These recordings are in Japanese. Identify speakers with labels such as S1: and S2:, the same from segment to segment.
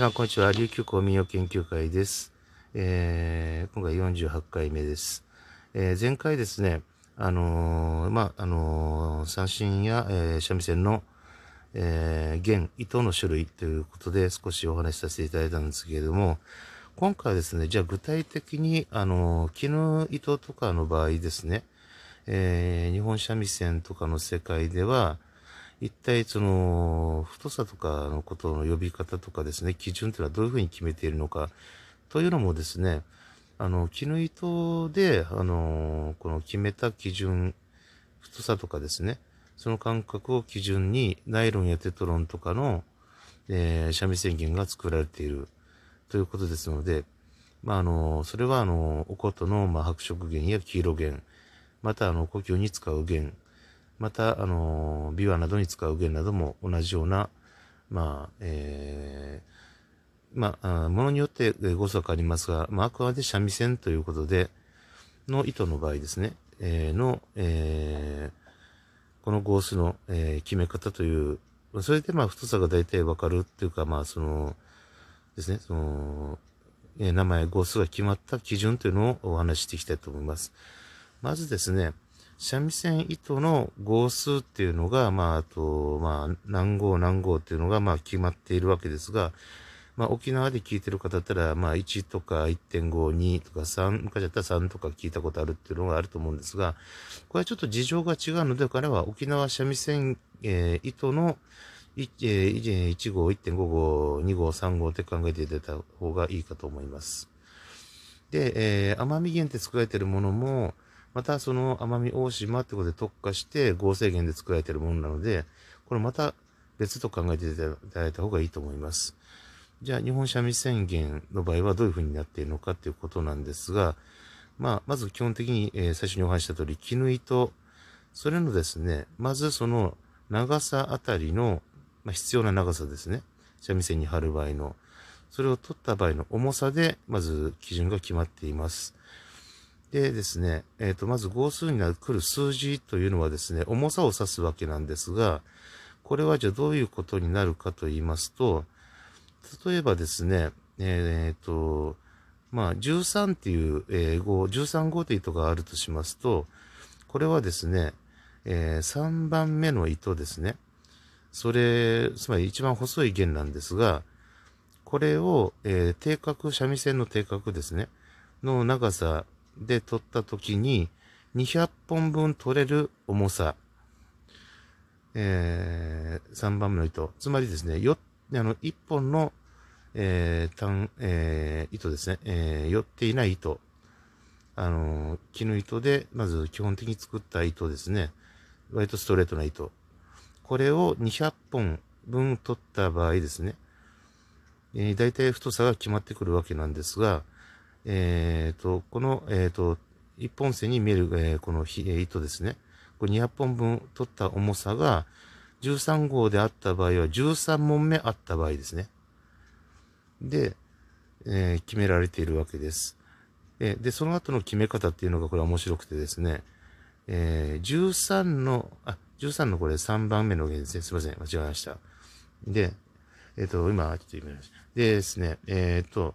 S1: さん、こんにちは。琉球公民謡研究会です。えー、今回48回目です。えー、前回ですね、あのー、まあ、あの三振や、えー、三味線の、えー、弦、糸の種類ということで少しお話しさせていただいたんですけれども、今回はですね、じゃあ具体的に、あの絹糸とかの場合ですね、え、日本三味線とかの世界では、一体その太さとかのことの呼び方とかですね、基準というのはどういうふうに決めているのかというのもですね、あの、絹糸で、あの、この決めた基準、太さとかですね、その感覚を基準にナイロンやテトロンとかの、えー、三味線弦が作られているということですので、まあ、あの、それはあの、おことの、まあ、白色弦や黄色弦、またあの、呼吸に使う弦、また、あの、琵琶などに使う弦なども同じような、まあ、えー、まあ、ものによって誤差がありますが、まあ、あくまで三味線ということで、の糸の場合ですね、えー、の、えー、この号数の、えー、決め方という、それでまあ太さが大体わかるっていうか、まあその、ですね、その、えー、名前、号数が決まった基準というのをお話ししていきたいと思います。まずですね、三味線糸の号数っていうのが、まあ、あと、まあ、何号何号っていうのが、まあ、決まっているわけですが、まあ、沖縄で聞いてる方だったら、まあ、1とか1.5、2とか3、昔だったら3とか聞いたことあるっていうのがあると思うんですが、これはちょっと事情が違うので、彼は沖縄三味線、えー、糸の1、えー、1号、1.5号、2号、3号って考えていただいた方がいいかと思います。で、えー、奄美源って作られているものも、またその奄美大島ってことで特化して合成源で作られているものなので、これまた別と考えていただいた方がいいと思います。じゃあ日本三味線源の場合はどういうふうになっているのかということなんですが、まあ、まず基本的に、えー、最初にお話した通り、絹糸、それのですね、まずその長さあたりの、まあ、必要な長さですね。三味線に貼る場合の、それを取った場合の重さで、まず基準が決まっています。でですね、えっ、ー、と、まず号数になる来る数字というのはですね、重さを指すわけなんですが、これはじゃあどういうことになるかと言いますと、例えばですね、えっ、ー、と、まあ、13っていう、えー、号、13号という糸があるとしますと、これはですね、えー、3番目の糸ですね。それ、つまり一番細い弦なんですが、これを、えー、定格、三味線の定格ですね、の長さで取った時に、200本分取れる重さ。えー、3番目の糸。つまりですね、よ、あの、1本の、えー、単、えー、糸ですね、えー、寄っていない糸。あの、絹糸で、まず基本的に作った糸ですね。割とストレートな糸。これを200本分取った場合ですね。えー、大体太さが決まってくるわけなんですが、えっ、ー、と、この、えっ、ー、と、一本線に見える、えー、この糸ですね。これ200本分取った重さが、13号であった場合は13問目あった場合ですね。で、えー、決められているわけです。えで、その後の決め方っていうのがこれ面白くてですね、えー、13の、あ、13のこれ3番目の弦ですね。すいません。間違えました。で、えっ、ー、と、今、ちょっと言いました。でですね、えっ、ー、と、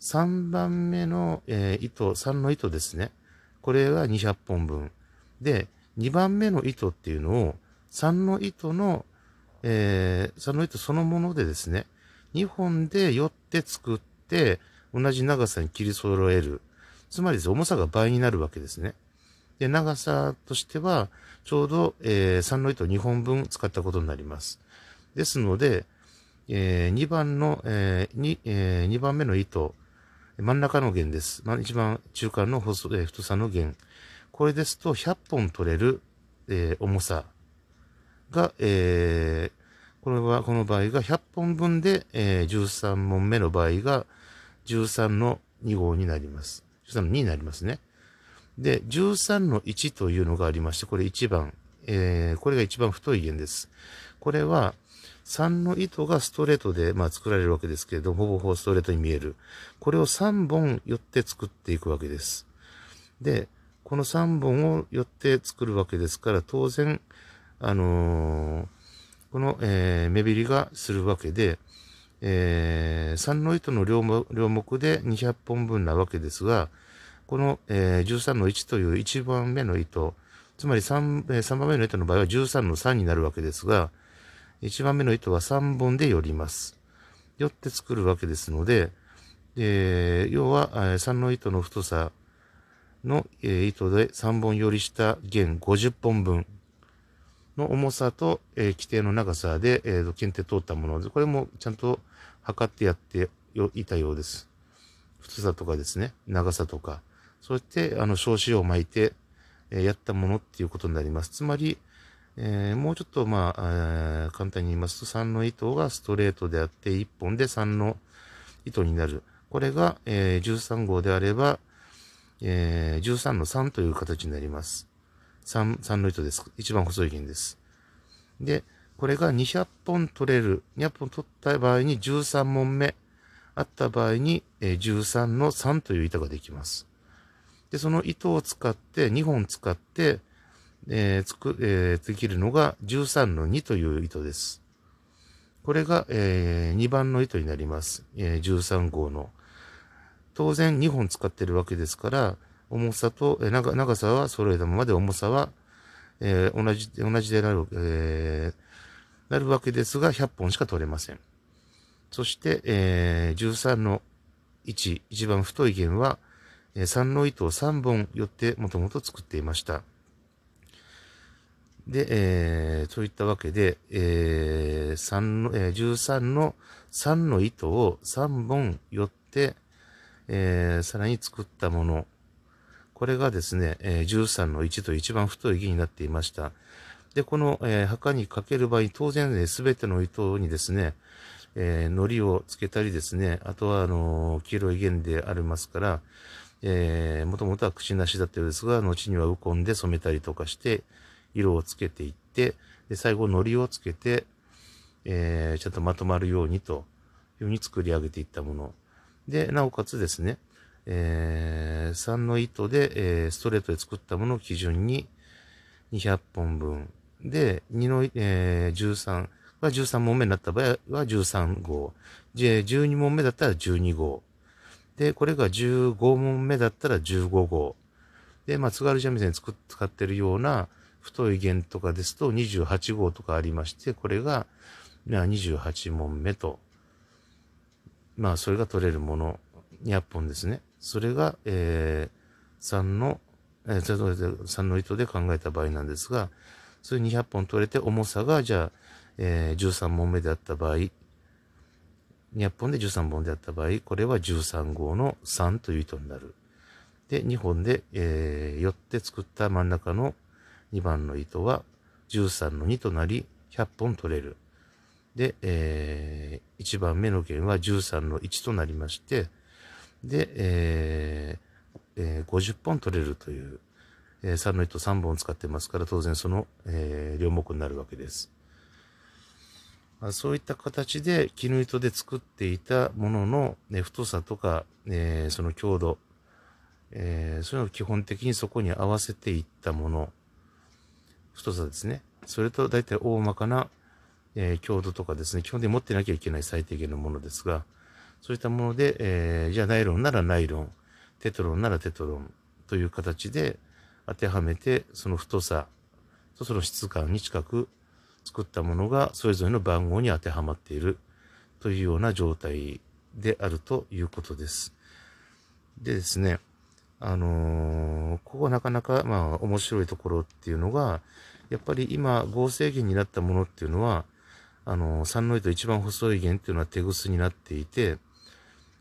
S1: 3番目の、えー、糸、3の糸ですね。これが200本分。で、2番目の糸っていうのを、3の糸の、えー、3の糸そのものでですね、2本で寄って作って、同じ長さに切り揃える。つまり重さが倍になるわけですね。で、長さとしては、ちょうど、えー、3の糸2本分使ったことになります。ですので、えー、2番の、えー 2, えー、2番目の糸、真ん中の弦です。まあ、一番中間の細、えー、太さの弦。これですと100本取れる、えー、重さが、えー、これは、この場合が100本分で、えー、13問目の場合が13の2号になります。13の2になりますね。で、13の1というのがありまして、これ1番、えー、これが一番太い弦です。これは、3の糸がストレートで、まあ、作られるわけですけれども、ほぼほぼストレートに見える。これを3本寄って作っていくわけです。で、この3本を寄って作るわけですから、当然、あのー、この、えー、目減りがするわけで、えー、3の糸の両目で200本分なわけですが、この、えー、13の1という1番目の糸、つまり 3, 3番目の糸の場合は13の3になるわけですが、1番目の糸は3本で寄ります。寄って作るわけですので、えー、要は、3の糸の太さの、えー、糸で3本寄りした弦50本分の重さと、えー、規定の長さで、えー、検定通ったもので、これもちゃんと測ってやっていたようです。太さとかですね、長さとか、そうやって、あの、少子を巻いて、えー、やったものっていうことになります。つまり、えー、もうちょっと、まあ、えー、簡単に言いますと、3の糸がストレートであって、1本で3の糸になる。これが、えー、13号であれば、えー、13の3という形になります。3、3の糸です。一番細い弦です。で、これが200本取れる。200本取った場合に13問目あった場合に、えー、13の3という板ができます。で、その糸を使って、2本使って、えー、つく、えー、できるのが13の2という糸です。これが、えー、2番の糸になります。えー、13号の。当然2本使ってるわけですから、重さと、え長長さは揃えたままで重さは、えー、同じ、同じでなる、えー、なるわけですが、100本しか取れません。そして、えー、13の1、一番太い弦は、えー、3の糸を3本よってもともと作っていました。で、えー、そういったわけで、えー、の、えー、13の3の糸を3本よって、えー、さらに作ったもの、これがですね、えー、13の1と一番太い木になっていました。で、この、えー、墓にかける場合、当然す、べての糸にですね、えー、糊をつけたりですね、あとは、あのー、黄色い弦でありますから、えー、もともとは口なしだったようですが、後にはウコンで染めたりとかして、色をつけていって、で、最後、糊をつけて、えー、ちゃんとまとまるようにというふうに作り上げていったもの。で、なおかつですね、えー、3の糸で、えー、ストレートで作ったものを基準に200本分。で、2の、えー、13が13問目になった場合は13号。12問目だったら12号。で、これが15問目だったら15号。で、まあ、津軽三味線使ってるような太い弦とかですと28号とかありまして、これが、28問目と。まあ、それが取れるもの、200本ですね。それが、えー、3の、えー、3の糸で考えた場合なんですが、それ200本取れて重さが、じゃあ、えー、13本目であった場合、200本で13本であった場合、これは13号の3という糸になる。で、2本で、えー、寄って作った真ん中の2番の糸は13の2となり、100本取れる。で、えー、1番目の弦は13の1となりまして、で、えーえー、50本取れるという、えー、3の糸3本使ってますから、当然その、えー、両目になるわけです。まあ、そういった形で絹糸で作っていたものの、ね、太さとか、えー、その強度、えー、そういうのを基本的にそこに合わせていったもの、太さですね。それと大体大まかな、えー、強度とかですね、基本的に持ってなきゃいけない最低限のものですが、そういったもので、えー、じゃあナイロンならナイロン、テトロンならテトロンという形で当てはめて、その太さとその質感に近く作ったものがそれぞれの番号に当てはまっているというような状態であるということです。でですね、あのー、ここなかなかまあ面白いところっていうのが、やっぱり今合成弦になったものっていうのは、あのー、3の糸一番細い弦っていうのは手ぐすになっていて、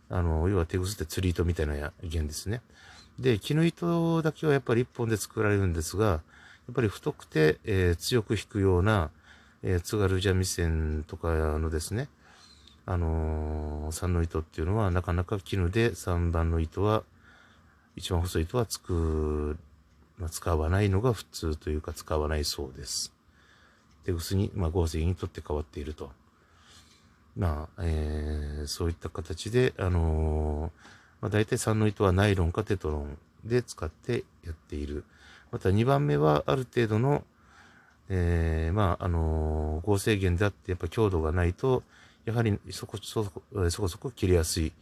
S1: あの、要は手ぐすって釣り糸みたいな弦ですね。で、絹糸だけはやっぱり一本で作られるんですが、やっぱり太くて、えー、強く引くような、えー、津軽三味線とかのですね、あのー、3の糸っていうのはなかなか絹で3番の糸は、一番細い糸はつく、まあ、使わないのが普通というか使わないそうです。手ぐすに、まあ、合成にとって変わっていると。まあ、えー、そういった形で、あのー、まあ、大体3の糸はナイロンかテトロンで使ってやっている。また2番目はある程度の、えー、まあ、あのー、合成弦であってやっぱ強度がないとやはりそこそこそこそこ切れやすい。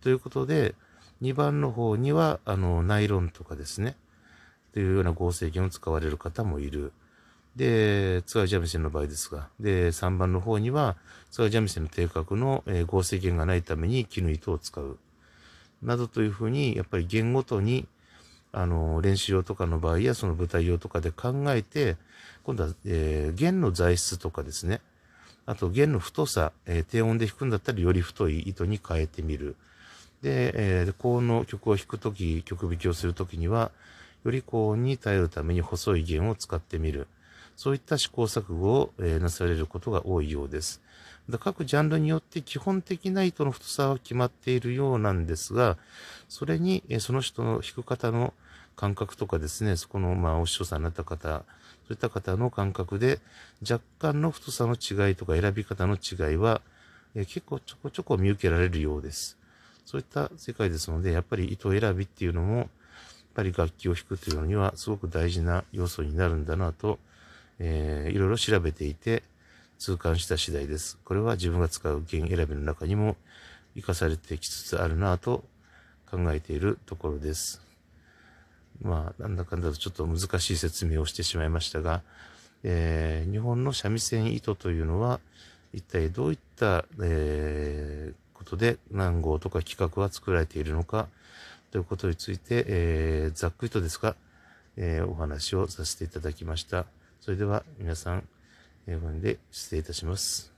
S1: ということで、2番の方には、あの、ナイロンとかですね、というような合成弦を使われる方もいる。で、ツアージャミセンの場合ですが、で、3番の方には、ツアージャミセンの定格の、えー、合成弦がないために絹糸を使う。などというふうに、やっぱり弦ごとに、あの、練習用とかの場合や、その舞台用とかで考えて、今度は、えー、弦の材質とかですね、あと弦の太さ、えー、低音で弾くんだったらより太い糸に変えてみる。で、えー、高音の曲を弾くとき、曲弾きをするときには、より高音に耐えるために細い弦を使ってみる。そういった試行錯誤を、えー、なされることが多いようです。各ジャンルによって基本的な糸の太さは決まっているようなんですが、それに、えー、その人の弾く方の感覚とかですね、そこの、まあ、お師匠さんになった方、そういった方の感覚で、若干の太さの違いとか選び方の違いは、えー、結構ちょこちょこ見受けられるようです。そういった世界ですので、やっぱり糸選びっていうのも、やっぱり楽器を弾くというのにはすごく大事な要素になるんだなとえー、いろいろ調べていて痛感した次第です。これは自分が使う弦選びの中にも活かされてきつつあるなと考えているところです。まあ、なんだかんだとちょっと難しい説明をしてしまいましたが、えー、日本の三味線糸というのは、一体どういった、えー、ことで何号とか規格は作られているのかということについて、えー、ざっくりとですが、えお話をさせていただきました。それでは皆さん、英語で失礼いたします。